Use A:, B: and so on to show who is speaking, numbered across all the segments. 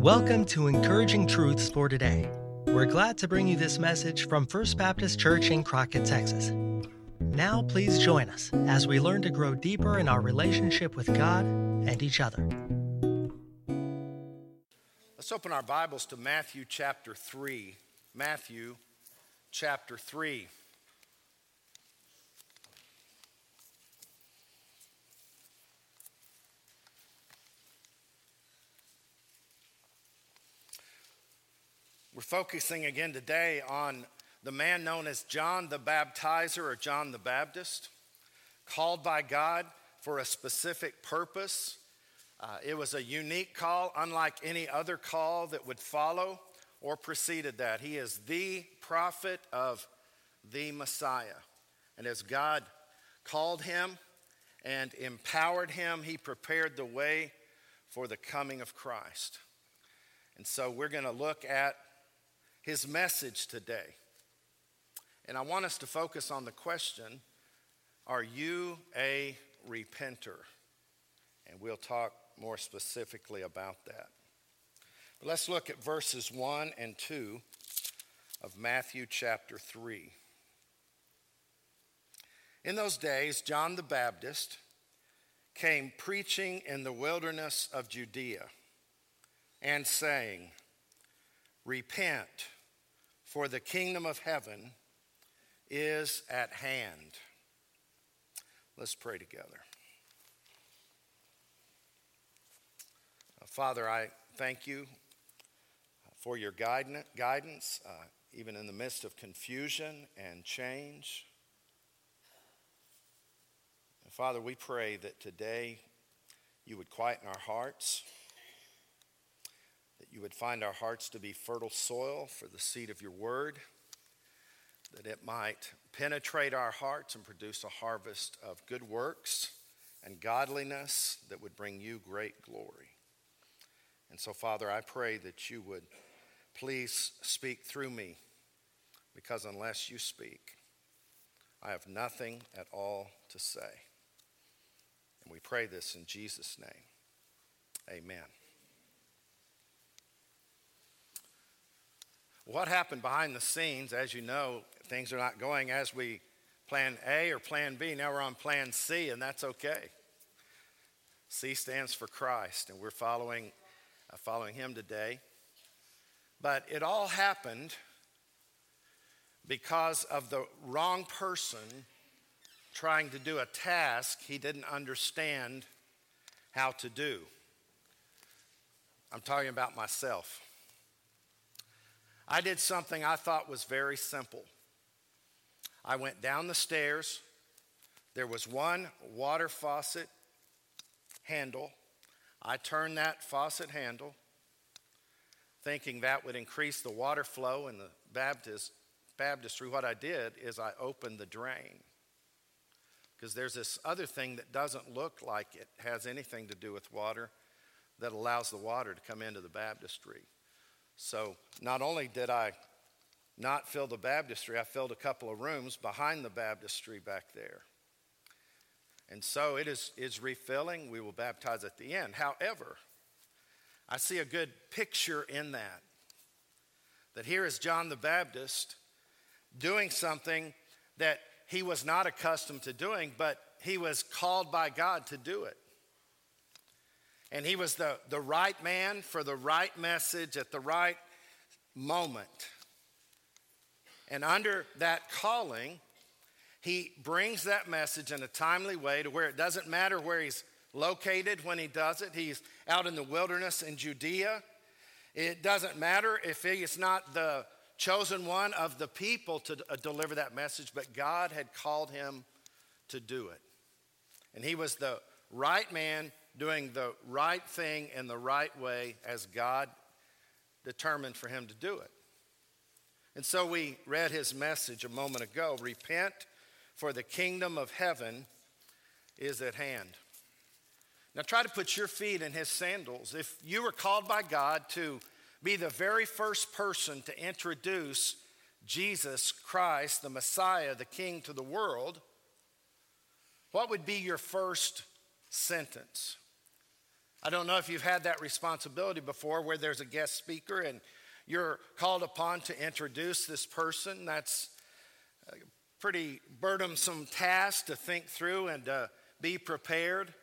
A: Welcome to Encouraging Truths for Today. We're glad to bring you this message from First Baptist Church in Crockett, Texas. Now, please join us as we learn to grow deeper in our relationship with God and each other.
B: Let's open our Bibles to Matthew chapter 3. Matthew chapter 3. We're focusing again today on the man known as John the Baptizer or John the Baptist, called by God for a specific purpose. Uh, it was a unique call, unlike any other call that would follow or preceded that. He is the prophet of the Messiah. And as God called him and empowered him, he prepared the way for the coming of Christ. And so we're going to look at his message today. And I want us to focus on the question Are you a repenter? And we'll talk more specifically about that. But let's look at verses 1 and 2 of Matthew chapter 3. In those days, John the Baptist came preaching in the wilderness of Judea and saying, Repent, for the kingdom of heaven is at hand. Let's pray together. Uh, Father, I thank you for your guidance, uh, even in the midst of confusion and change. And Father, we pray that today you would quieten our hearts you would find our hearts to be fertile soil for the seed of your word, that it might penetrate our hearts and produce a harvest of good works and godliness that would bring you great glory. And so, Father, I pray that you would please speak through me, because unless you speak, I have nothing at all to say. And we pray this in Jesus' name. Amen. What happened behind the scenes, as you know, things are not going as we plan A or plan B. Now we're on plan C, and that's okay. C stands for Christ, and we're following, uh, following him today. But it all happened because of the wrong person trying to do a task he didn't understand how to do. I'm talking about myself. I did something I thought was very simple. I went down the stairs. There was one water faucet handle. I turned that faucet handle, thinking that would increase the water flow in the Baptist, baptistry. What I did is I opened the drain. Because there's this other thing that doesn't look like it has anything to do with water that allows the water to come into the baptistry. So not only did I not fill the baptistry, I filled a couple of rooms behind the baptistry back there. And so it is, is refilling. We will baptize at the end. However, I see a good picture in that. That here is John the Baptist doing something that he was not accustomed to doing, but he was called by God to do it. And he was the, the right man for the right message at the right moment. And under that calling, he brings that message in a timely way to where it doesn't matter where he's located when he does it. He's out in the wilderness in Judea. It doesn't matter if he is not the chosen one of the people to uh, deliver that message, but God had called him to do it. And he was the right man doing the right thing in the right way as God determined for him to do it. And so we read his message a moment ago repent, for the kingdom of heaven is at hand. Now try to put your feet in his sandals. If you were called by God to be the very first person to introduce Jesus Christ, the Messiah, the King, to the world, what would be your first sentence? I don't know if you've had that responsibility before where there's a guest speaker and you're called upon to introduce this person. That's a pretty burdensome task to think through and uh, be prepared.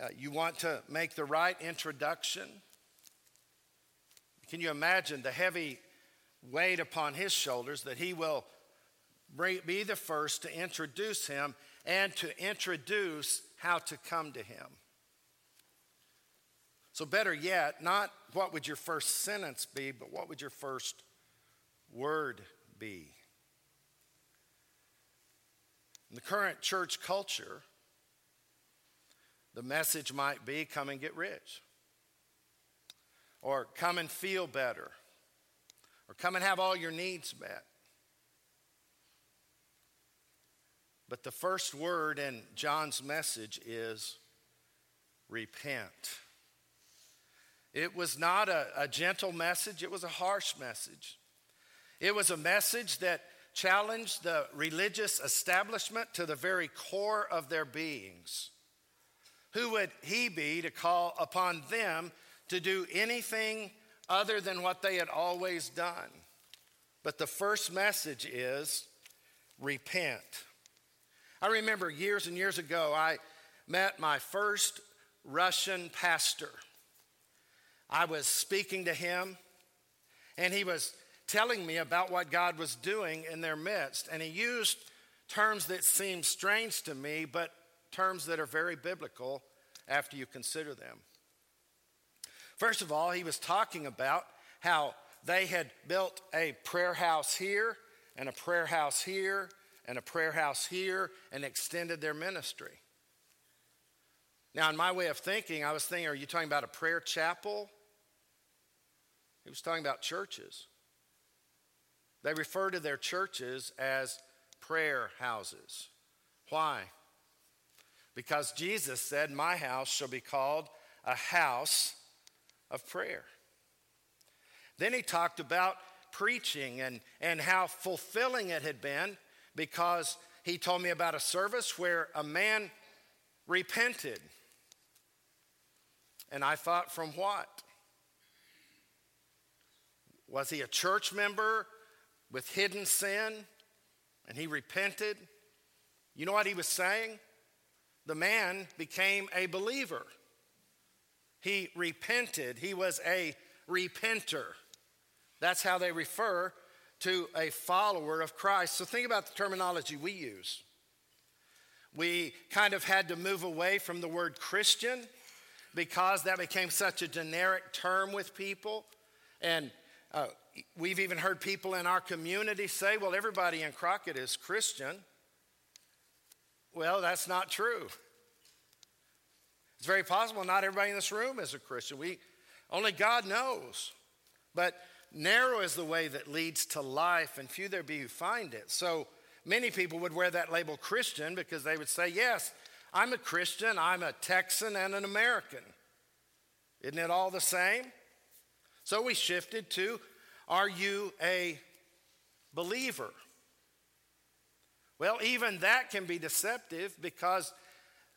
B: Uh, you want to make the right introduction. Can you imagine the heavy weight upon his shoulders that he will be the first to introduce him and to introduce how to come to him? So, better yet, not what would your first sentence be, but what would your first word be? In the current church culture, the message might be come and get rich, or come and feel better, or come and have all your needs met. But the first word in John's message is repent. It was not a, a, gentle message, it was a harsh message. It was a message that challenged the religious establishment to the very core of their beings. Who would he be to call upon them to do anything other than what they had always done? But the first message is repent. I remember years and years ago, I met my first Russian pastor. I was speaking to him, and he was telling me about what God was doing in their midst. And he used terms that seemed strange to me, but terms that are very biblical after you consider them. First of all, he was talking about how they had built a prayer house here and a prayer house here and a prayer house here and extended their ministry. Now, in my way of thinking, I was thinking, are you talking about a prayer chapel? He was talking about churches. They refer to their churches as prayer houses. Why? Because Jesus said, My house shall be called a house of prayer. Then he talked about preaching and, and how fulfilling it had been because he told me about a service where a man repented. And I thought, from what? Was he a church member with hidden sin and he repented? You know what he was saying? The man became a believer. He repented. He was a repenter. That's how they refer to a follower of Christ. So think about the terminology we use. We kind of had to move away from the word Christian because that became such a generic term with people. And uh, we've even heard people in our community say, well, everybody in Crockett is Christian. Well, that's not true. It's very possible not everybody in this room is a Christian. We, only God knows. But narrow is the way that leads to life, and few there be who find it. So many people would wear that label Christian because they would say, Yes, I'm a Christian, I'm a Texan and an American. Isn't it all the same? So we shifted to Are you a believer? Well, even that can be deceptive because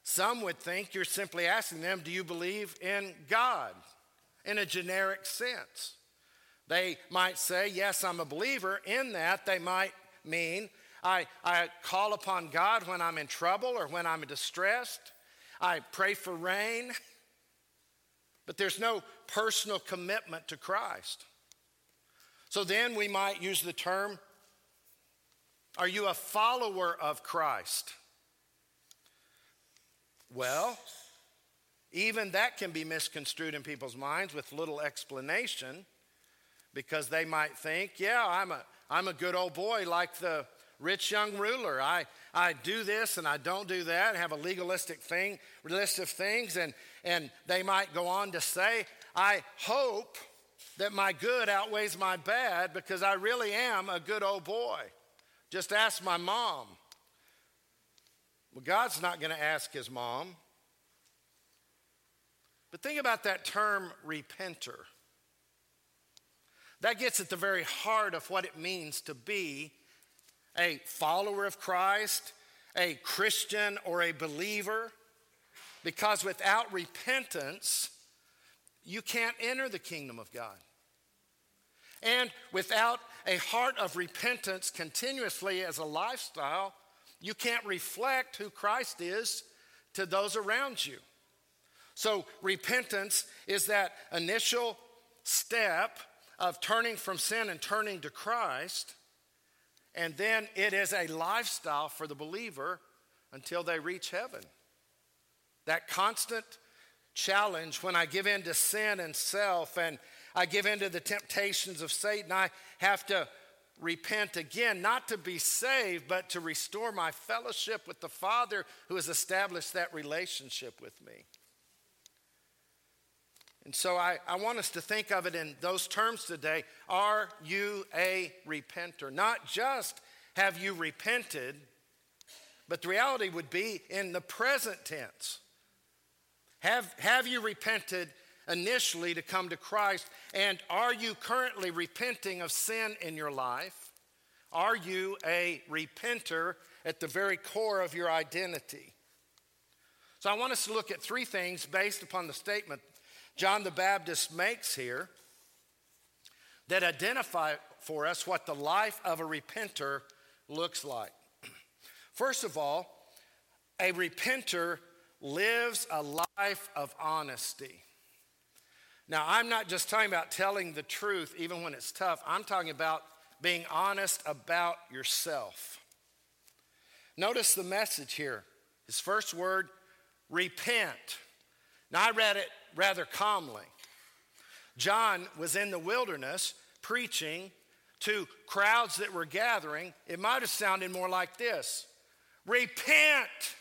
B: some would think you're simply asking them, Do you believe in God in a generic sense? They might say, Yes, I'm a believer. In that, they might mean, I, I call upon God when I'm in trouble or when I'm distressed. I pray for rain. But there's no personal commitment to Christ. So then we might use the term Are you a follower of Christ? Well, even that can be misconstrued in people's minds with little explanation because they might think, yeah, I'm a, I'm a good old boy like the rich young ruler. I, I do this and I don't do that, have a legalistic thing, list of things, and, and they might go on to say, I hope that my good outweighs my bad because I really am a good old boy. Just ask my mom. Well, God's not going to ask his mom. But think about that term repenter. That gets at the very heart of what it means to be a follower of Christ, a Christian, or a believer. Because without repentance, you can't enter the kingdom of God. And without a heart of repentance continuously as a lifestyle, you can't reflect who Christ is to those around you. So, repentance is that initial step of turning from sin and turning to Christ. And then it is a lifestyle for the believer until they reach heaven. That constant challenge when I give in to sin and self and I give in to the temptations of Satan, I have to repent again, not to be saved, but to restore my fellowship with the Father who has established that relationship with me. And so I, I want us to think of it in those terms today. Are you a repenter? Not just have you repented, but the reality would be in the present tense. Have, have you repented initially to come to Christ? And are you currently repenting of sin in your life? Are you a repenter at the very core of your identity? So I want us to look at three things based upon the statement John the Baptist makes here that identify for us what the life of a repenter looks like. First of all, a repenter lives a life of honesty. Now, I'm not just talking about telling the truth even when it's tough, I'm talking about being honest about yourself. Notice the message here. His first word, repent. Now, I read it rather calmly. John was in the wilderness preaching to crowds that were gathering. It might have sounded more like this Repent,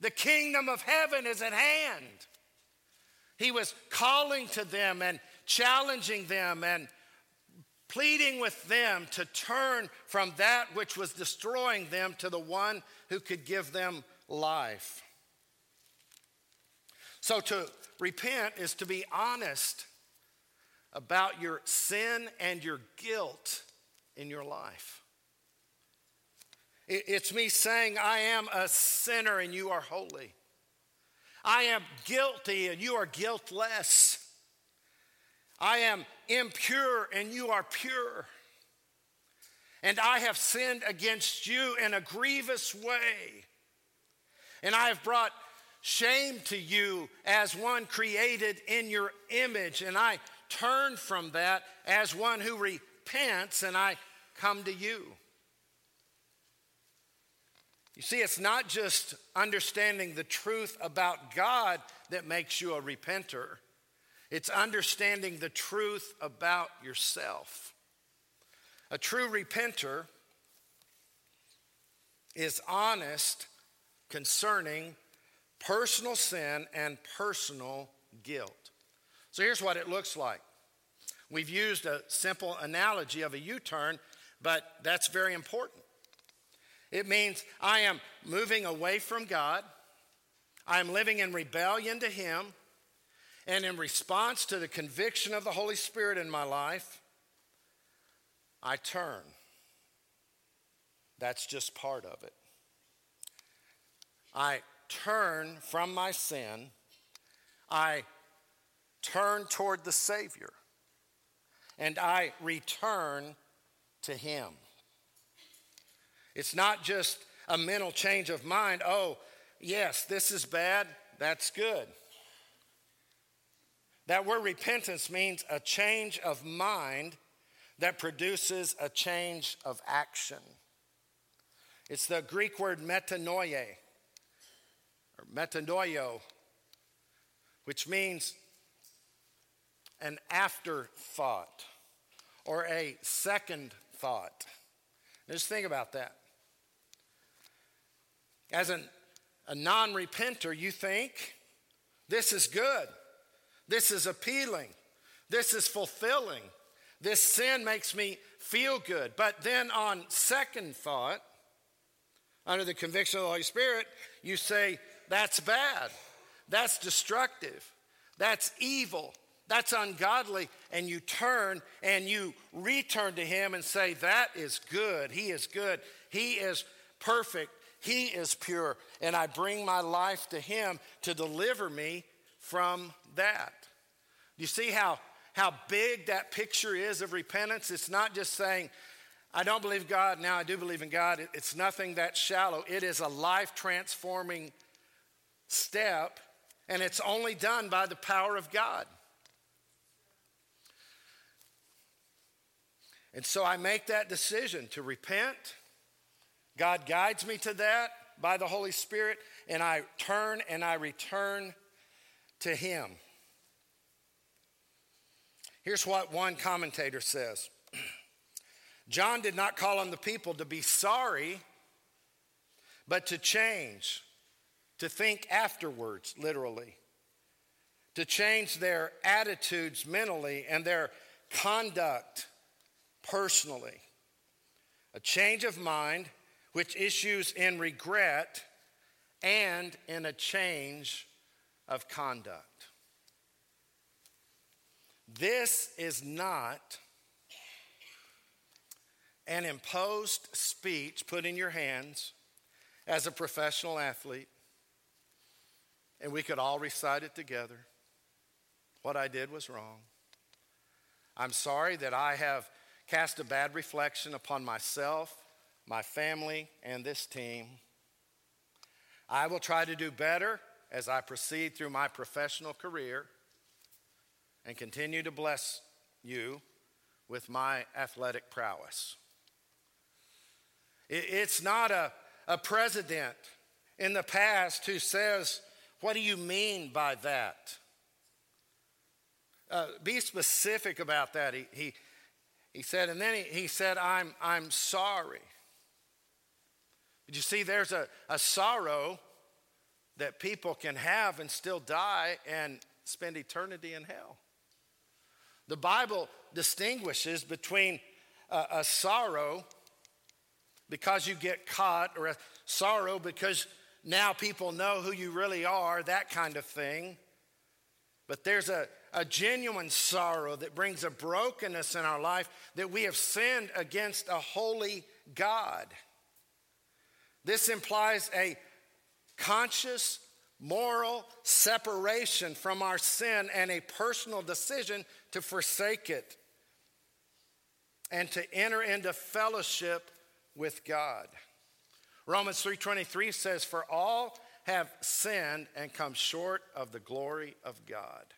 B: the kingdom of heaven is at hand. He was calling to them and challenging them and pleading with them to turn from that which was destroying them to the one who could give them life. So to repent is to be honest about your sin and your guilt in your life. It's me saying, I am a sinner and you are holy. I am guilty and you are guiltless. I am impure and you are pure. And I have sinned against you in a grievous way. And I have brought shame to you as one created in your image. And I turn from that as one who repents and I come to you. You see, it's not just understanding the truth about God that makes you a repenter, it's understanding the truth about yourself. A true repenter is honest concerning personal sin and personal guilt. So here's what it looks like. We've used a simple analogy of a U turn, but that's very important. It means I am moving away from God, I am living in rebellion to Him, and in response to the conviction of the Holy Spirit in my life, I turn. That's just part of it. I turn from my sin, I turn toward the Savior, and I return to Him. It's not just a mental change of mind. Oh, yes, this is bad, that's good. That word repentance means a change of mind that produces a change of action. It's the Greek word metanoia or metanoeo, which means an afterthought or a second thought. just think about that. As an, a non repenter, you think, this is good, this is appealing, this is fulfilling, this sin makes me feel good. But then on second thought, under the conviction of the Holy Spirit, you say, that's bad. That's destructive. That's evil. That's ungodly. And you turn and you return to Him and say, That is good. He is good. He is perfect. He is pure. And I bring my life to Him to deliver me from that. You see how, how big that picture is of repentance? It's not just saying, I don't believe God, now I do believe in God. It's nothing that shallow. It is a life transforming step, and it's only done by the power of God. And so I make that decision to repent. God guides me to that by the Holy Spirit, and I turn and I return to Him. Here's what one commentator says John did not call on the people to be sorry, but to change, to think afterwards, literally, to change their attitudes mentally and their conduct personally. A change of mind, which issues in regret and in a change of conduct. This is not an imposed speech put in your hands as a professional athlete, and we could all recite it together. What I did was wrong. I'm sorry that I have cast a bad reflection upon myself, my family, and this team. I will try to do better as I proceed through my professional career and continue to bless you with my athletic prowess. It's not a, a president in the past who says, What do you mean by that? Uh, be specific about that. He, he, he said, and then he, he said, I'm, I'm sorry. But you see, there's a, a sorrow that people can have and still die and spend eternity in hell. The Bible distinguishes between a, a sorrow because you get caught, or a sorrow because now people know who you really are, that kind of thing. But there's a, a genuine sorrow that brings a brokenness in our life that we have sinned against a holy God. This implies a conscious, moral separation from our sin and a personal decision to forsake it and to enter into fellowship with God. Romans 3:23 says for all have sinned and come short of the glory of God.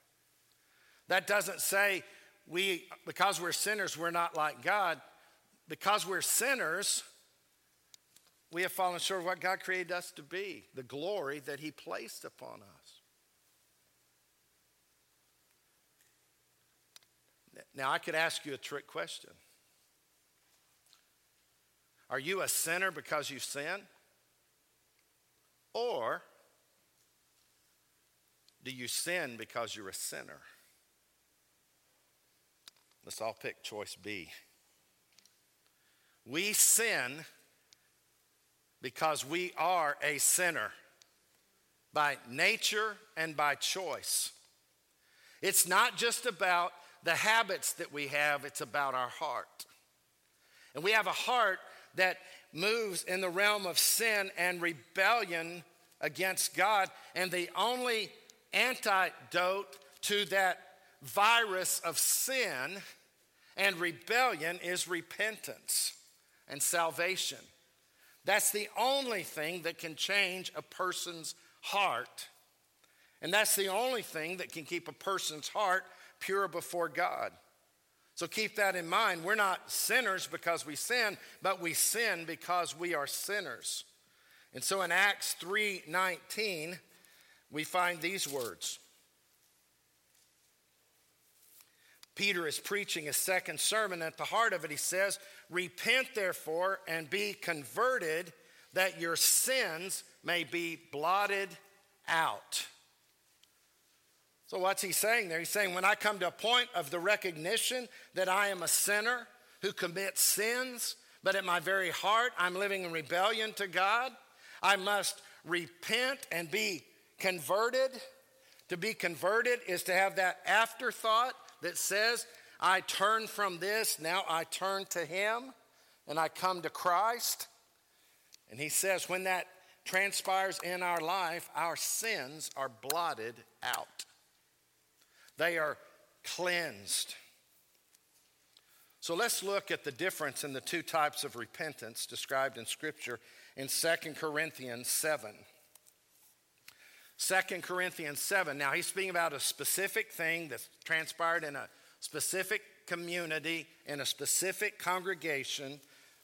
B: That doesn't say we because we're sinners we're not like God. Because we're sinners we have fallen short of what God created us to be, the glory that he placed upon us. Now I could ask you a trick question. Are you a sinner because you sin? Or do you sin because you're a sinner? Let's all pick choice B. We sin because we are a sinner by nature and by choice. It's not just about the habits that we have, it's about our heart. And we have a heart that moves in the realm of sin and rebellion against God. And the only antidote to that virus of sin and rebellion is repentance and salvation. That's the only thing that can change a person's heart. And that's the only thing that can keep a person's heart pure before God. So keep that in mind. We're not sinners because we sin, but we sin because we are sinners. And so in Acts 3:19, we find these words. Peter is preaching a second sermon. At the heart of it, he says, Repent therefore and be converted, that your sins may be blotted out. So, what's he saying there? He's saying, When I come to a point of the recognition that I am a sinner who commits sins, but at my very heart I'm living in rebellion to God, I must repent and be converted. To be converted is to have that afterthought that says, I turn from this, now I turn to Him, and I come to Christ. And He says, when that transpires in our life, our sins are blotted out. They are cleansed. So let's look at the difference in the two types of repentance described in Scripture in 2 Corinthians 7. 2 Corinthians 7. Now, he's speaking about a specific thing that's transpired in a specific community, in a specific congregation,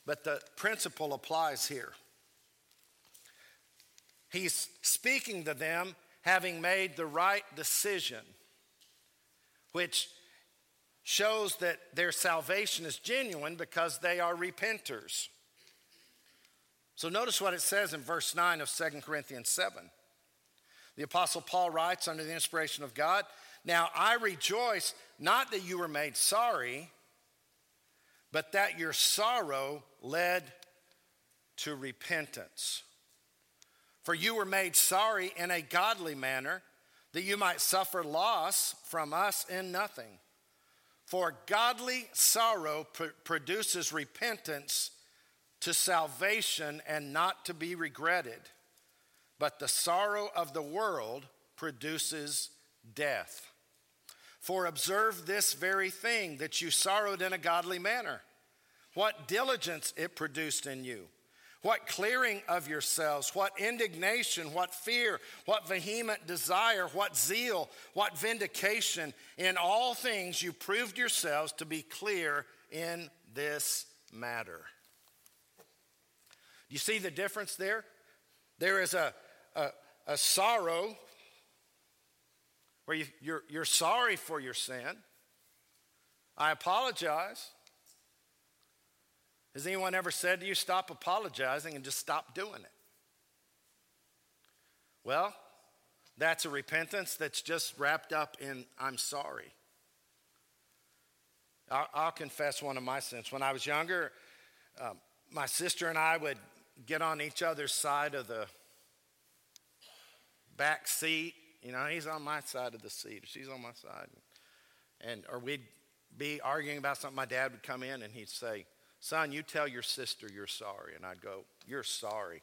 B: but the principle applies here. He's speaking to them having made the right decision, which shows that their salvation is genuine because they are repenters. So notice what it says in verse 9 of 2 Corinthians 7. The Apostle Paul writes under the inspiration of God Now I rejoice not that you were made sorry, but that your sorrow led to repentance. For you were made sorry in a godly manner, that you might suffer loss from us in nothing. For godly sorrow pr- produces repentance to salvation and not to be regretted. But the sorrow of the world produces death. For observe this very thing that you sorrowed in a godly manner, what diligence it produced in you what clearing of yourselves, what indignation, what fear, what vehement desire, what zeal, what vindication. In all things you proved yourselves to be clear in this matter. You see the difference there? There is a, a, a sorrow where you, you're, you're sorry for your sin. I apologize. Has anyone ever said to you, stop apologizing and just stop doing it? Well, that's a repentance that's just wrapped up in, I'm sorry. I'll, I'll confess one of my sins. When I was younger, um, my sister and I would get on each other's side of the back seat. You know, he's on my side of the seat, she's on my side. And, or we'd be arguing about something. My dad would come in and he'd say, Son, you tell your sister you're sorry. And I'd go, You're sorry.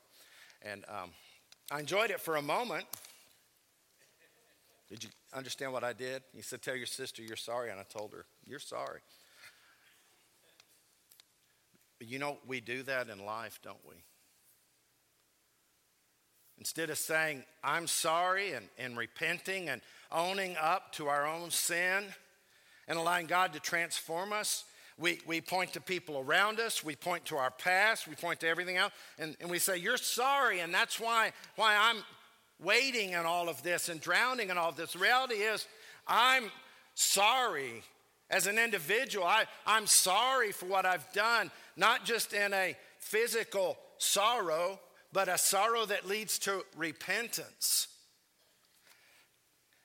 B: And um, I enjoyed it for a moment. Did you understand what I did? He said, Tell your sister you're sorry. And I told her, You're sorry. But you know, we do that in life, don't we? Instead of saying, I'm sorry, and, and repenting and owning up to our own sin and allowing God to transform us, we, we point to people around us, we point to our past, we point to everything else, and, and we say, You're sorry, and that's why, why I'm waiting in all of this and drowning in all of this. The reality is, I'm sorry as an individual. I, I'm sorry for what I've done, not just in a physical sorrow, but a sorrow that leads to repentance.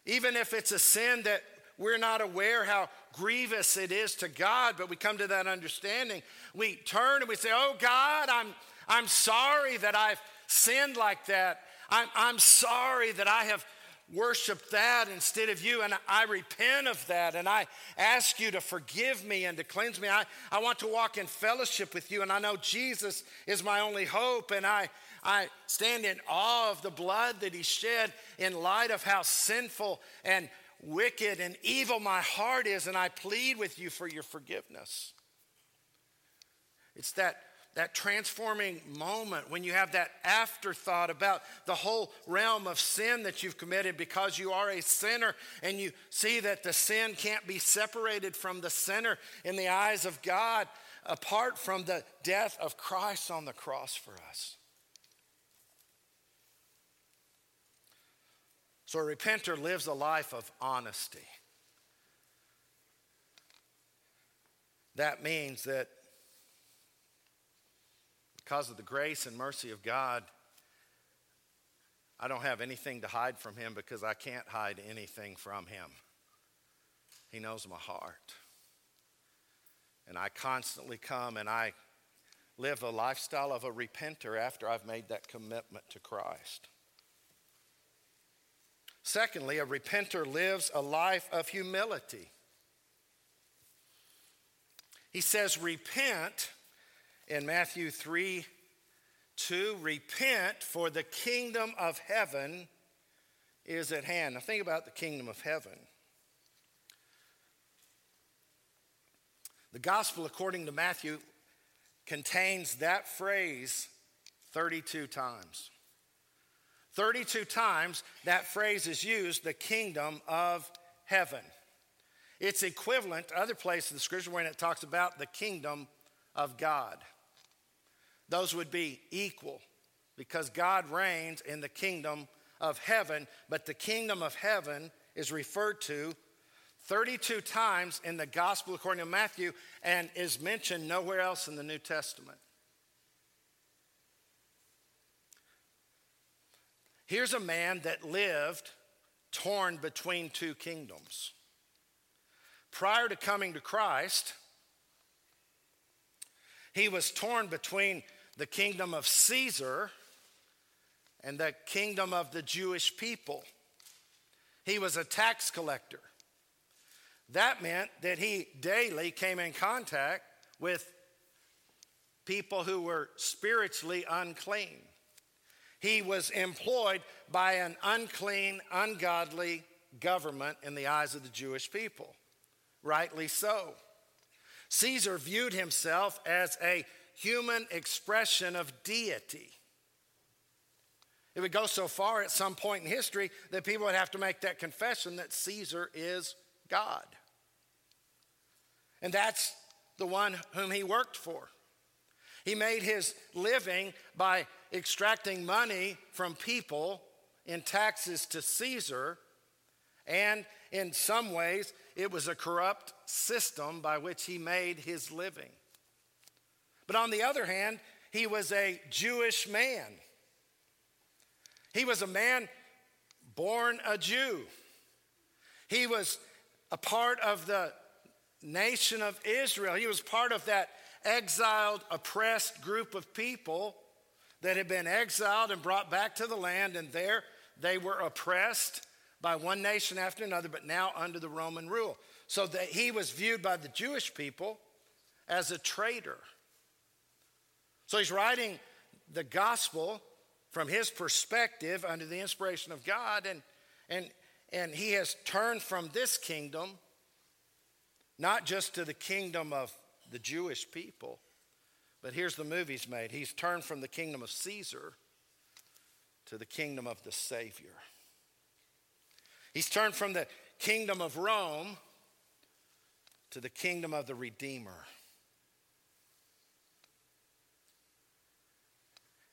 B: Even if it's a sin that we're not aware how grievous it is to God, but we come to that understanding. We turn and we say, Oh God, I'm, I'm sorry that I've sinned like that. I'm, I'm sorry that I have worshiped that instead of you, and I repent of that, and I ask you to forgive me and to cleanse me. I, I want to walk in fellowship with you, and I know Jesus is my only hope, and I, I stand in awe of the blood that He shed in light of how sinful and wicked and evil my heart is, and I plead with you for your forgiveness. It's that, that transforming moment when you have that afterthought about the whole realm of sin that you've committed because you are a sinner and you see that the sin can't be separated from the sinner in the eyes of God apart from the death of Christ on the cross for us. So a repenter lives a life of honesty. That means that because of the grace and mercy of God, I don't have anything to hide from Him because I can't hide anything from Him. He knows my heart. And I constantly come and I live a lifestyle of a repenter after I've made that commitment to Christ. Secondly, a repenter lives a life of humility. He says, Repent in Matthew 3 2, repent, for the kingdom of heaven is at hand. Now, think about the kingdom of heaven. The gospel, according to Matthew, contains that phrase 32 times. 32 times that phrase is used, the kingdom of heaven. It's equivalent to other places in the scripture when it talks about the kingdom of God. Those would be equal because God reigns in the kingdom of heaven, but the kingdom of heaven is referred to 32 times in the gospel according to Matthew and is mentioned nowhere else in the New Testament. Here's a man that lived torn between two kingdoms. Prior to coming to Christ, he was torn between the kingdom of Caesar and the kingdom of the Jewish people. He was a tax collector. That meant that he daily came in contact with people who were spiritually unclean. He was employed by an unclean, ungodly government in the eyes of the Jewish people. Rightly so. Caesar viewed himself as a human expression of deity. It would go so far at some point in history that people would have to make that confession that Caesar is God. And that's the one whom he worked for. He made his living by extracting money from people in taxes to Caesar, and in some ways, it was a corrupt system by which he made his living. But on the other hand, he was a Jewish man. He was a man born a Jew. He was a part of the nation of Israel. He was part of that exiled, oppressed group of people that had been exiled and brought back to the land, and there they were oppressed by one nation after another, but now under the Roman rule. So that he was viewed by the Jewish people as a traitor. So he's writing the gospel from his perspective under the inspiration of God, and, and, and he has turned from this kingdom not just to the kingdom of the Jewish people, but here's the move he's made. He's turned from the kingdom of Caesar to the kingdom of the Savior. He's turned from the kingdom of Rome to the kingdom of the Redeemer.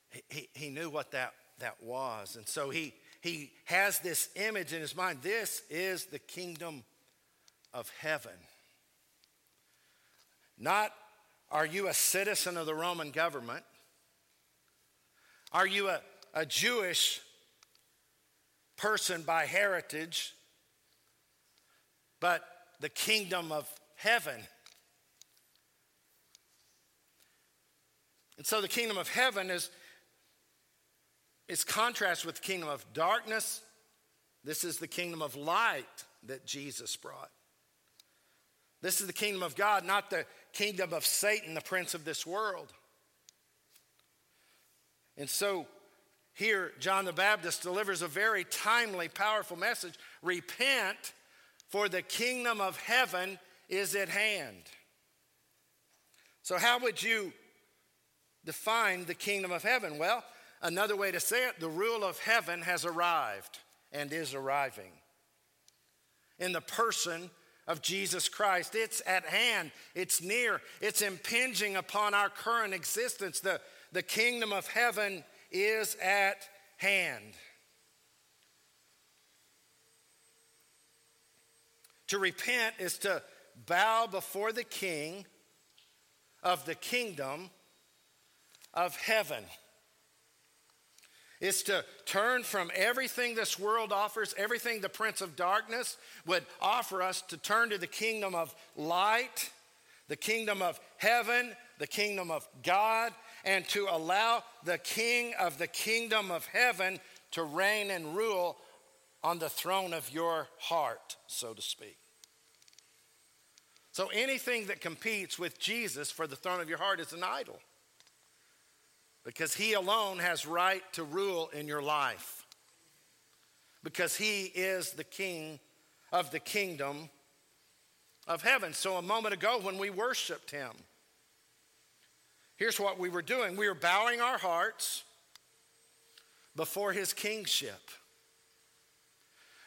B: He, he, he knew what that, that was. And so he, he has this image in his mind. This is the kingdom of heaven. Not are you a citizen of the Roman government? Are you a, a Jewish person by heritage? But the kingdom of heaven. And so the kingdom of heaven is, is contrast with the kingdom of darkness. This is the kingdom of light that Jesus brought. This is the kingdom of God, not the kingdom of Satan, the prince of this world. And so here, John the Baptist delivers a very timely, powerful message repent, for the kingdom of heaven is at hand. So, how would you define the kingdom of heaven? Well, another way to say it the rule of heaven has arrived and is arriving in the person of Jesus Christ. It's at hand, it's near, it's impinging upon our current existence. The, the kingdom of heaven is at hand. To repent is to bow before the king of the kingdom of heaven. It's to turn from everything this world offers, everything the prince of darkness would offer us, to turn to the kingdom of light, the kingdom of heaven, the kingdom of God, and to allow the king of the kingdom of heaven to reign and rule on the throne of your heart, so to speak. So anything that competes with Jesus for the throne of your heart is an idol because He alone has right to rule in your life. Because He is the King of the kingdom of heaven. So, a moment ago, when we worshiped him, here's what we were doing we were bowing our hearts before his kingship.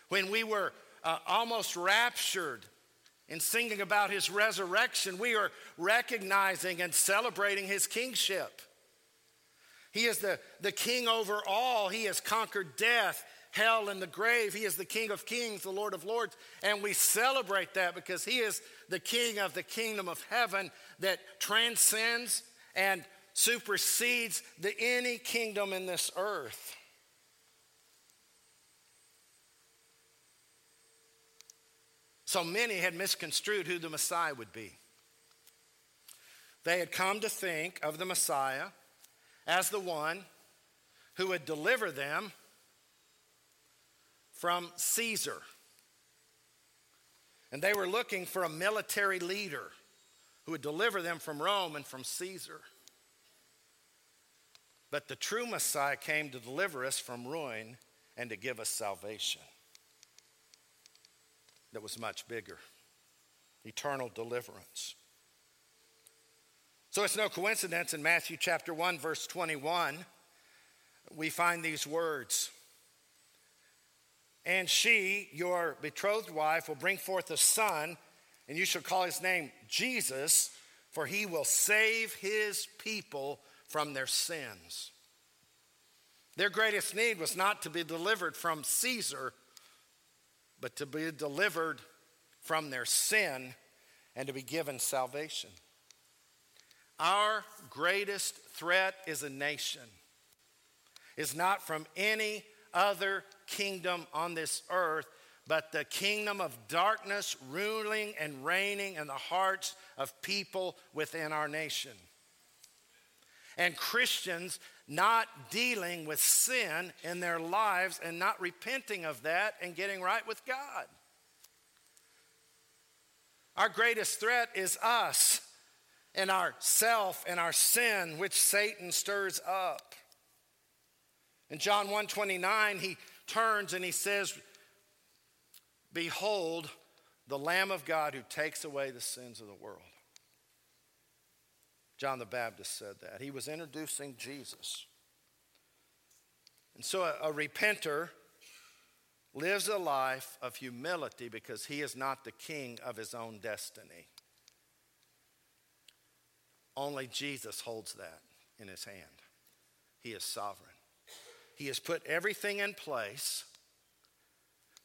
B: When we were uh, almost raptured in singing about his resurrection, we are recognizing and celebrating his kingship. He is the, the king over all. He has conquered death, hell, and the grave. He is the king of kings, the lord of lords. And we celebrate that because he is the king of the kingdom of heaven that transcends and supersedes the, any kingdom in this earth. So many had misconstrued who the Messiah would be. They had come to think of the Messiah as the one who would deliver them from Caesar. And they were looking for a military leader who would deliver them from Rome and from Caesar. But the true Messiah came to deliver us from ruin and to give us salvation that was much bigger eternal deliverance. So it's no coincidence in Matthew chapter 1, verse 21, we find these words. And she, your betrothed wife, will bring forth a son, and you shall call his name Jesus, for he will save his people from their sins. Their greatest need was not to be delivered from Caesar, but to be delivered from their sin and to be given salvation. Our greatest threat as a nation is not from any other kingdom on this earth, but the kingdom of darkness ruling and reigning in the hearts of people within our nation. And Christians not dealing with sin in their lives and not repenting of that and getting right with God. Our greatest threat is us and our self and our sin which Satan stirs up. In John 1:29 he turns and he says behold the lamb of God who takes away the sins of the world. John the Baptist said that. He was introducing Jesus. And so a, a repenter lives a life of humility because he is not the king of his own destiny. Only Jesus holds that in his hand. He is sovereign. He has put everything in place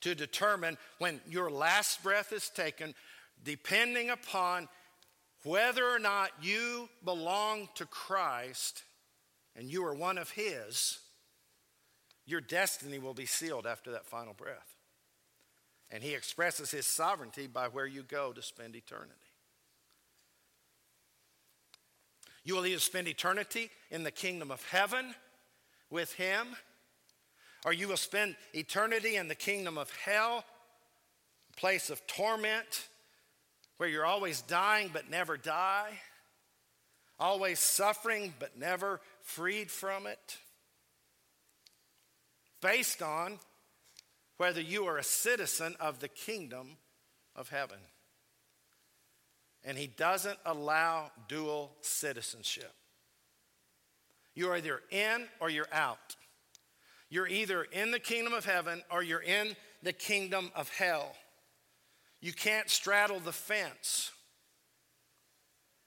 B: to determine when your last breath is taken, depending upon whether or not you belong to Christ and you are one of His, your destiny will be sealed after that final breath. And He expresses His sovereignty by where you go to spend eternity. You will either spend eternity in the kingdom of heaven with Him, or you will spend eternity in the kingdom of hell, a place of torment, where you're always dying but never die, always suffering but never freed from it, based on whether you are a citizen of the kingdom of heaven and he doesn't allow dual citizenship. You're either in or you're out. You're either in the kingdom of heaven or you're in the kingdom of hell. You can't straddle the fence.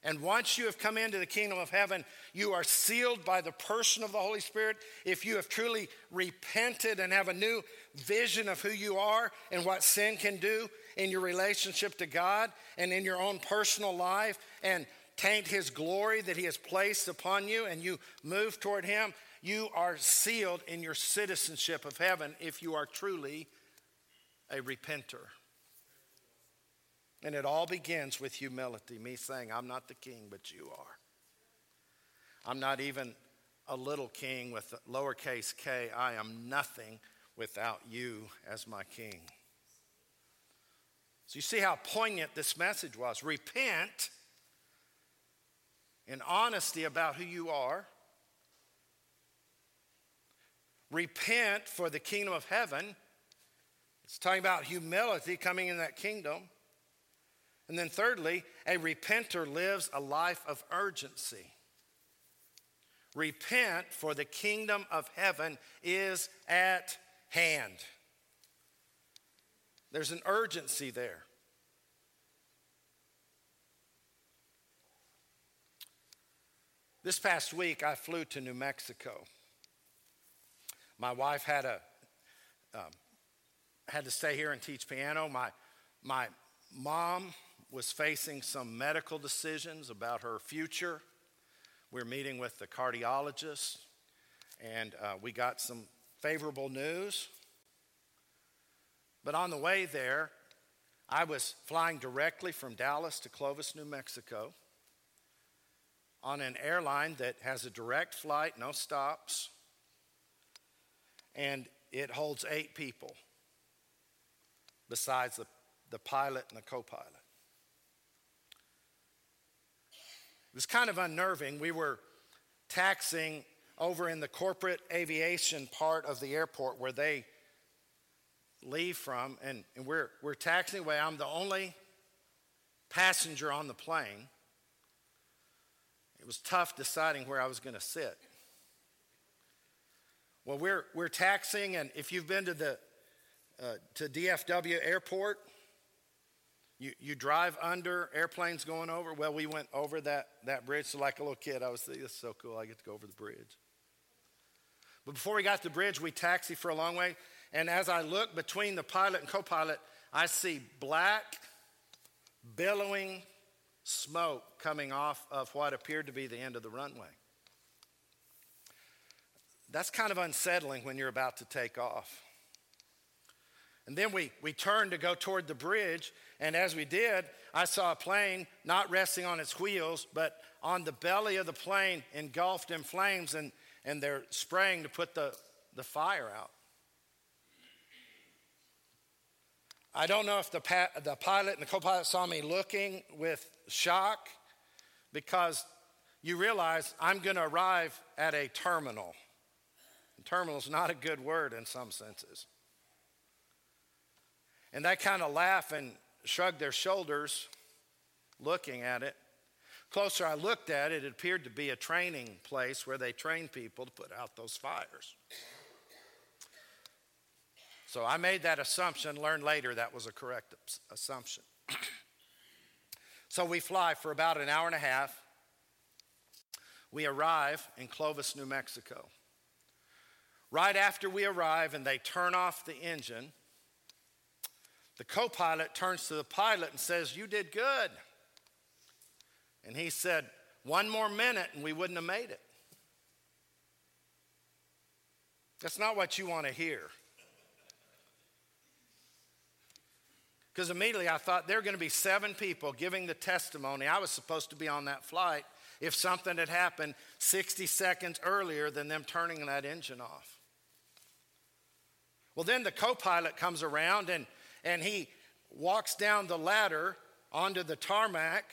B: And once you have come into the kingdom of heaven, you are sealed by the person of the Holy Spirit. If you have truly repented and have a new vision of who you are and what sin can do, in your relationship to God and in your own personal life and taint his glory that he has placed upon you and you move toward him, you are sealed in your citizenship of heaven if you are truly a repenter. And it all begins with humility, me saying, I'm not the king, but you are. I'm not even a little king with lowercase k. I am nothing without you as my king. So you see how poignant this message was. Repent in honesty about who you are. Repent for the kingdom of heaven. It's talking about humility coming in that kingdom. And then, thirdly, a repenter lives a life of urgency. Repent, for the kingdom of heaven is at hand. There's an urgency there. This past week, I flew to New Mexico. My wife had a um, had to stay here and teach piano. My my mom was facing some medical decisions about her future. We are meeting with the cardiologist, and uh, we got some favorable news. But on the way there, I was flying directly from Dallas to Clovis, New Mexico on an airline that has a direct flight, no stops, and it holds eight people besides the, the pilot and the co pilot. It was kind of unnerving. We were taxing over in the corporate aviation part of the airport where they leave from, and, and we're, we're taxiing away. I'm the only passenger on the plane. It was tough deciding where I was going to sit. Well, we're, we're taxing, and if you've been to the uh, to DFW Airport, you, you drive under airplanes going over. Well, we went over that, that bridge. So, like a little kid, I was thinking, this is so cool. I get to go over the bridge. But before we got to the bridge, we taxi for a long way. And as I look between the pilot and co pilot, I see black, billowing smoke coming off of what appeared to be the end of the runway. That's kind of unsettling when you're about to take off. And then we, we turned to go toward the bridge, and as we did, I saw a plane not resting on its wheels, but on the belly of the plane engulfed in flames, and, and they're spraying to put the, the fire out. I don't know if the, pa- the pilot and the co pilot saw me looking with shock because you realize I'm going to arrive at a terminal. terminal is not a good word in some senses. And they kind of laugh and shrug their shoulders looking at it. Closer I looked at it, it appeared to be a training place where they train people to put out those fires. So I made that assumption, learned later that was a correct assumption. so we fly for about an hour and a half. We arrive in Clovis, New Mexico. Right after we arrive and they turn off the engine, the co pilot turns to the pilot and says, You did good. And he said, One more minute and we wouldn't have made it. That's not what you want to hear. Because immediately I thought there are going to be seven people giving the testimony. I was supposed to be on that flight if something had happened 60 seconds earlier than them turning that engine off. Well, then the co pilot comes around and, and he walks down the ladder onto the tarmac.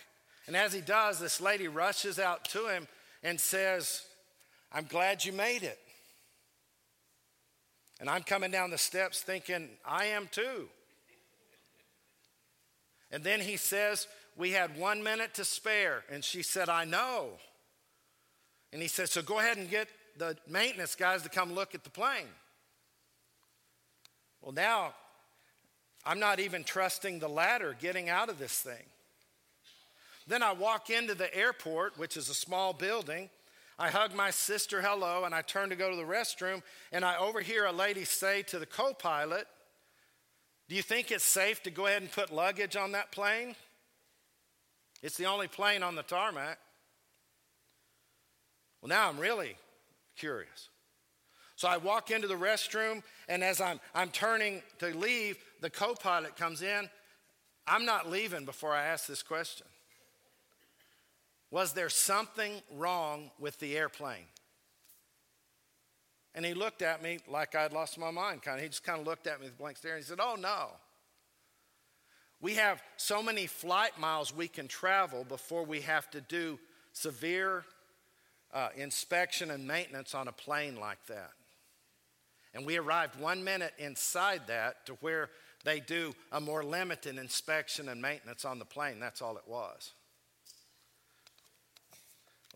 B: And as he does, this lady rushes out to him and says, I'm glad you made it. And I'm coming down the steps thinking, I am too. And then he says, We had one minute to spare. And she said, I know. And he said, So go ahead and get the maintenance guys to come look at the plane. Well, now I'm not even trusting the ladder getting out of this thing. Then I walk into the airport, which is a small building. I hug my sister hello and I turn to go to the restroom and I overhear a lady say to the co pilot, do you think it's safe to go ahead and put luggage on that plane? It's the only plane on the tarmac. Well, now I'm really curious. So I walk into the restroom, and as I'm, I'm turning to leave, the co pilot comes in. I'm not leaving before I ask this question Was there something wrong with the airplane? And he looked at me like I'd lost my mind, kind of. He just kind of looked at me with blank stare and he said, Oh, no. We have so many flight miles we can travel before we have to do severe uh, inspection and maintenance on a plane like that. And we arrived one minute inside that to where they do a more limited inspection and maintenance on the plane. That's all it was.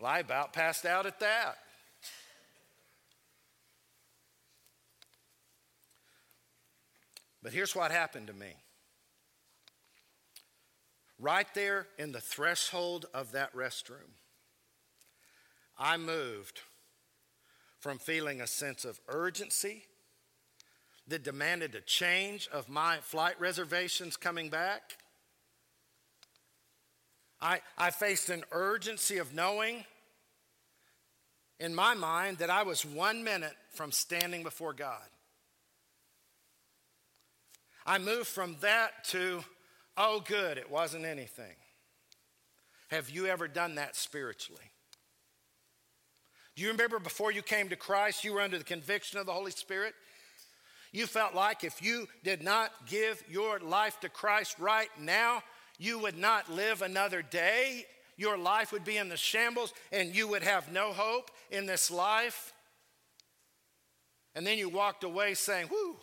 B: Well, I about passed out at that. But here's what happened to me. Right there in the threshold of that restroom, I moved from feeling a sense of urgency that demanded a change of my flight reservations coming back. I, I faced an urgency of knowing in my mind that I was one minute from standing before God. I moved from that to, oh, good, it wasn't anything. Have you ever done that spiritually? Do you remember before you came to Christ, you were under the conviction of the Holy Spirit? You felt like if you did not give your life to Christ right now, you would not live another day. Your life would be in the shambles and you would have no hope in this life. And then you walked away saying, Whoo,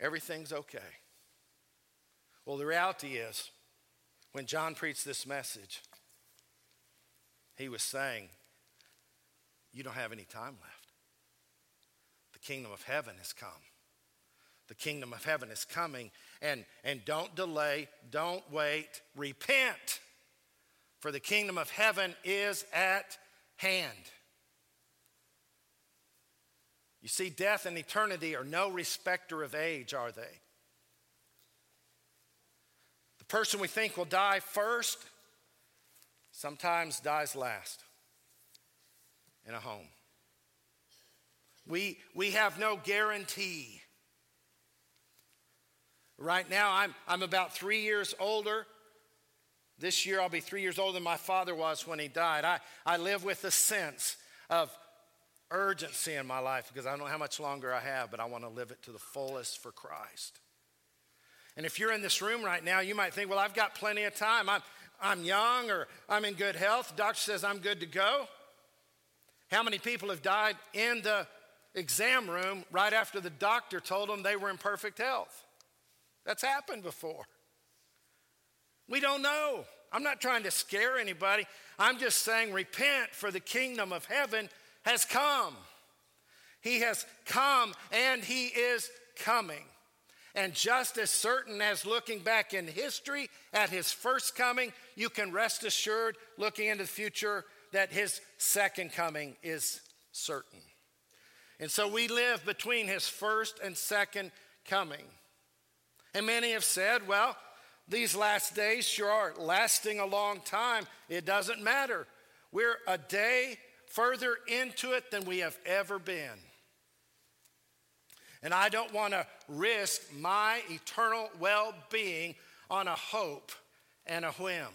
B: everything's okay. Well, the reality is, when John preached this message, he was saying, You don't have any time left The kingdom of heaven has come. The kingdom of heaven is coming. And, and don't delay, don't wait, repent, for the kingdom of heaven is at hand. You see, death and eternity are no respecter of age, are they? The person we think will die first sometimes dies last in a home. We, we have no guarantee. Right now, I'm, I'm about three years older. This year, I'll be three years older than my father was when he died. I, I live with a sense of urgency in my life because I don't know how much longer I have, but I want to live it to the fullest for Christ. And if you're in this room right now, you might think, well, I've got plenty of time. I'm, I'm young or I'm in good health. Doctor says I'm good to go. How many people have died in the exam room right after the doctor told them they were in perfect health. That's happened before. We don't know. I'm not trying to scare anybody. I'm just saying, repent, for the kingdom of heaven has come. He has come and he is coming. And just as certain as looking back in history at his first coming, you can rest assured, looking into the future, that his second coming is certain. And so we live between his first and second coming. And many have said, well, these last days sure are lasting a long time. It doesn't matter. We're a day further into it than we have ever been. And I don't want to risk my eternal well being on a hope and a whim.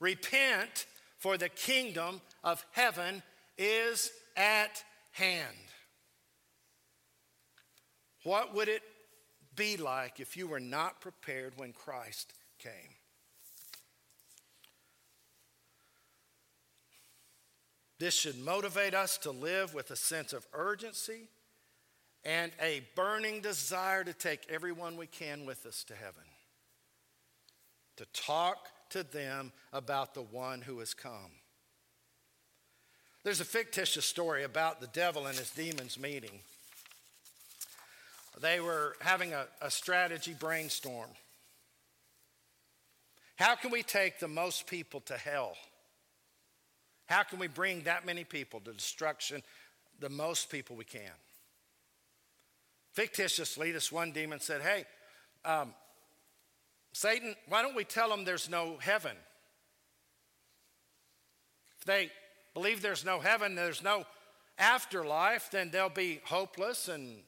B: Repent, for the kingdom of heaven is at hand. What would it be like if you were not prepared when Christ came? This should motivate us to live with a sense of urgency and a burning desire to take everyone we can with us to heaven, to talk to them about the one who has come. There's a fictitious story about the devil and his demons meeting. They were having a, a strategy brainstorm. How can we take the most people to hell? How can we bring that many people to destruction, the most people we can? Fictitiously, this one demon said, Hey, um, Satan, why don't we tell them there's no heaven? If they believe there's no heaven, there's no afterlife, then they'll be hopeless. And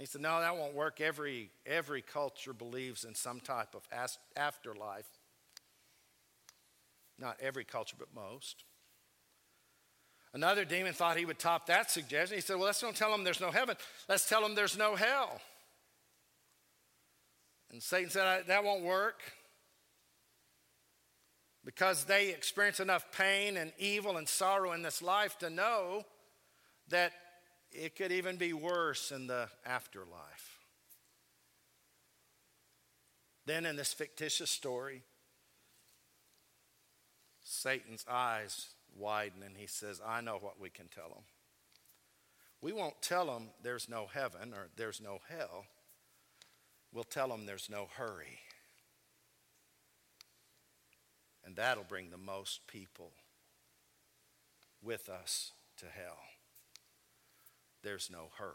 B: he said, No, that won't work. Every, every culture believes in some type of afterlife. Not every culture, but most. Another demon thought he would top that suggestion. He said, Well, let's don't tell them there's no heaven. Let's tell them there's no hell. And Satan said, That won't work because they experience enough pain and evil and sorrow in this life to know that it could even be worse in the afterlife. Then, in this fictitious story, Satan's eyes widen and he says, I know what we can tell them. We won't tell them there's no heaven or there's no hell. We'll tell them there's no hurry. And that'll bring the most people with us to hell. There's no hurry.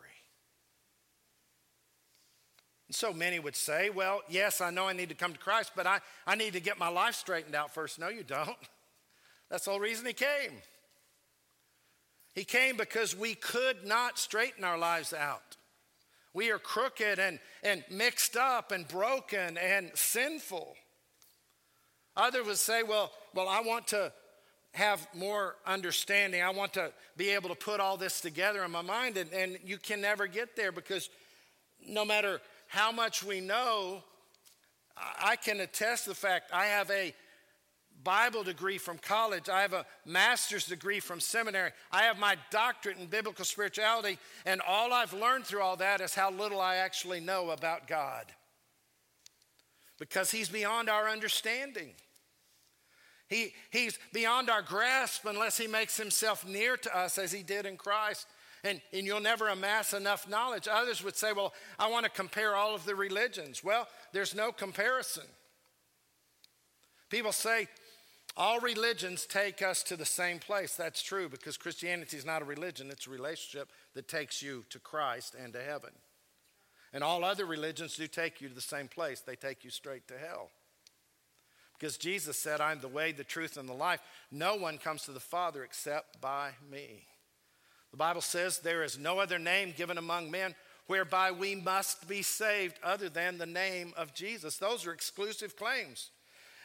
B: And so many would say, well, yes, I know I need to come to Christ, but I, I need to get my life straightened out first. No, you don't. That's the whole reason he came. He came because we could not straighten our lives out. We are crooked and, and mixed up and broken and sinful. Others would say, well, well, I want to have more understanding. I want to be able to put all this together in my mind. And, and you can never get there because no matter how much we know, I can attest the fact I have a Bible degree from college. I have a master's degree from seminary. I have my doctorate in biblical spirituality. And all I've learned through all that is how little I actually know about God. Because He's beyond our understanding. He, he's beyond our grasp unless He makes Himself near to us as He did in Christ. And, and you'll never amass enough knowledge. Others would say, Well, I want to compare all of the religions. Well, there's no comparison. People say, all religions take us to the same place. That's true because Christianity is not a religion, it's a relationship that takes you to Christ and to heaven. And all other religions do take you to the same place, they take you straight to hell. Because Jesus said, I'm the way, the truth, and the life. No one comes to the Father except by me. The Bible says there is no other name given among men whereby we must be saved other than the name of Jesus. Those are exclusive claims.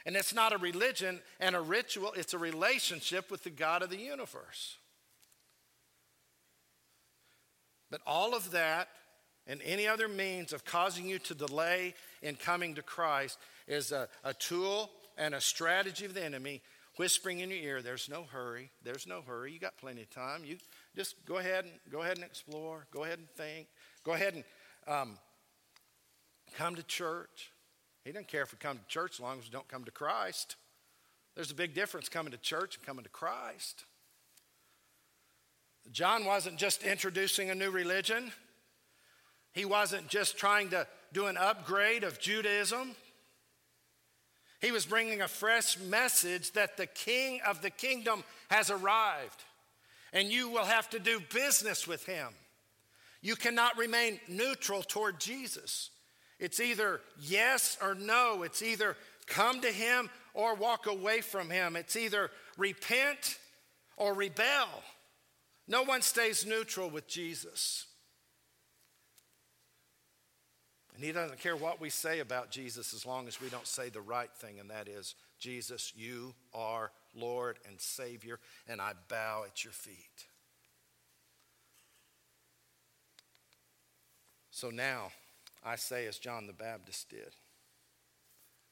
B: And it's not a religion and a ritual, it's a relationship with the God of the universe. But all of that and any other means of causing you to delay in coming to Christ is a, a tool and a strategy of the enemy whispering in your ear, there's no hurry, there's no hurry, you got plenty of time. You just go ahead and go ahead and explore, go ahead and think, go ahead and um, come to church. He doesn't care if we come to church as long as we don't come to Christ. There's a big difference coming to church and coming to Christ. John wasn't just introducing a new religion, he wasn't just trying to do an upgrade of Judaism. He was bringing a fresh message that the king of the kingdom has arrived, and you will have to do business with him. You cannot remain neutral toward Jesus. It's either yes or no. It's either come to Him or walk away from Him. It's either repent or rebel. No one stays neutral with Jesus. And He doesn't care what we say about Jesus as long as we don't say the right thing, and that is, Jesus, you are Lord and Savior, and I bow at your feet. So now, I say as John the Baptist did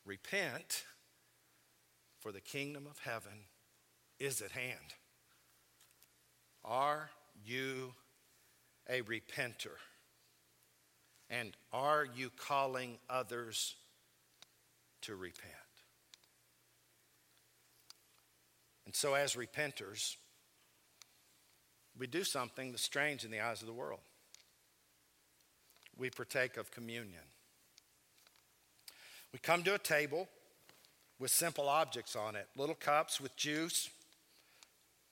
B: repent, for the kingdom of heaven is at hand. Are you a repenter? And are you calling others to repent? And so, as repenters, we do something that's strange in the eyes of the world we partake of communion. We come to a table with simple objects on it little cups with juice,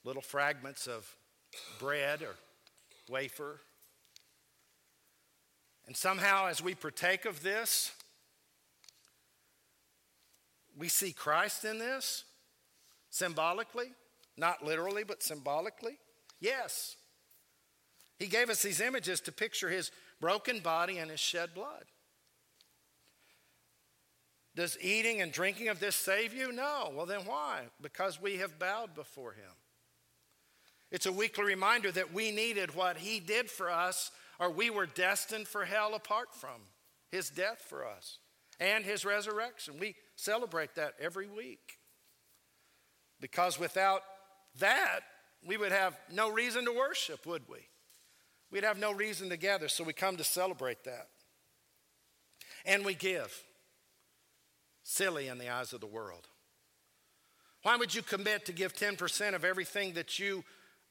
B: little fragments of bread or wafer. And somehow, as we partake of this, we see Christ in this symbolically, not literally, but symbolically. Yes. He gave us these images to picture his broken body and his shed blood. Does eating and drinking of this save you? No. Well, then why? Because we have bowed before him. It's a weekly reminder that we needed what he did for us, or we were destined for hell apart from his death for us and his resurrection. We celebrate that every week. Because without that, we would have no reason to worship, would we? We'd have no reason to gather, so we come to celebrate that. And we give. Silly in the eyes of the world. Why would you commit to give 10% of everything that you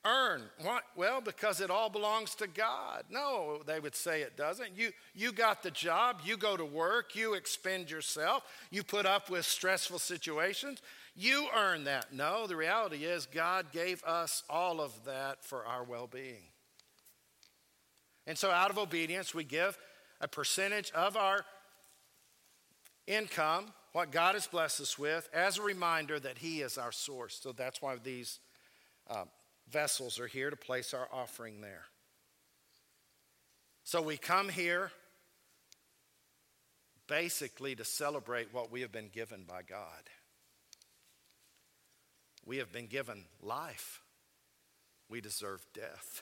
B: earn? Why? Well, because it all belongs to God. No, they would say it doesn't. You, you got the job, you go to work, you expend yourself, you put up with stressful situations, you earn that. No, the reality is God gave us all of that for our well being. And so, out of obedience, we give a percentage of our income, what God has blessed us with, as a reminder that He is our source. So that's why these uh, vessels are here to place our offering there. So we come here basically to celebrate what we have been given by God. We have been given life, we deserve death.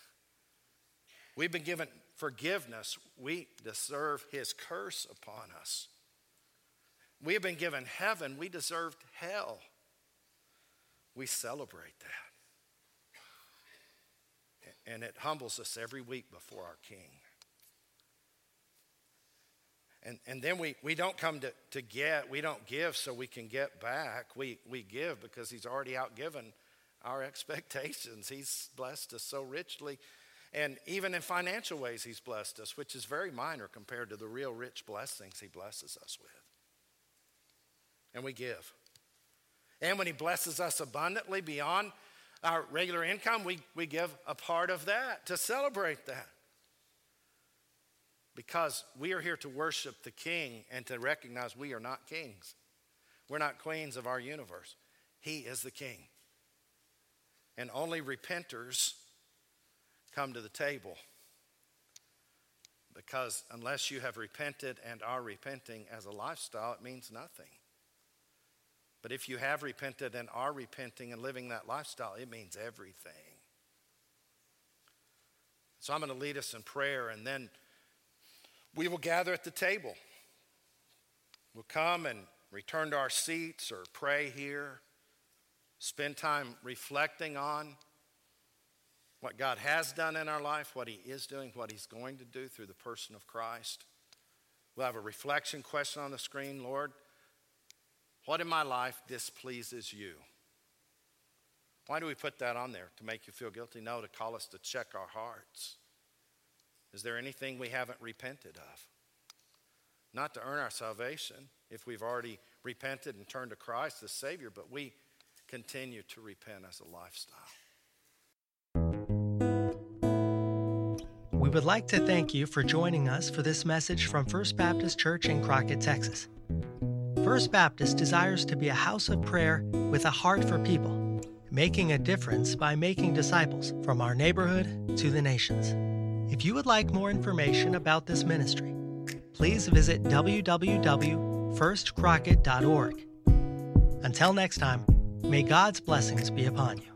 B: We've been given forgiveness, we deserve His curse upon us. We have been given heaven, we deserved hell. We celebrate that. And it humbles us every week before our King. And, and then we, we don't come to, to get, we don't give so we can get back. We, we give because He's already outgiven our expectations. He's blessed us so richly. And even in financial ways, He's blessed us, which is very minor compared to the real rich blessings He blesses us with. And we give. And when He blesses us abundantly beyond our regular income, we, we give a part of that to celebrate that because we are here to worship the King and to recognize we are not kings. We're not queens of our universe. He is the King. And only repenters come to the table. Because unless you have repented and are repenting as a lifestyle, it means nothing. But if you have repented and are repenting and living that lifestyle, it means everything. So I'm going to lead us in prayer and then we will gather at the table. We'll come and return to our seats or pray here, spend time reflecting on what God has done in our life, what He is doing, what He's going to do through the person of Christ. We'll have a reflection question on the screen Lord, what in my life displeases you? Why do we put that on there? To make you feel guilty? No, to call us to check our hearts. Is there anything we haven't repented of? Not to earn our salvation if we've already repented and turned to Christ the Savior, but we continue to repent as a lifestyle.
A: We would like to thank you for joining us for this message from First Baptist Church in Crockett, Texas. First Baptist desires to be a house of prayer with a heart for people, making a difference by making disciples from our neighborhood to the nations. If you would like more information about this ministry, please visit www.firstcrockett.org. Until next time, may God's blessings be upon you.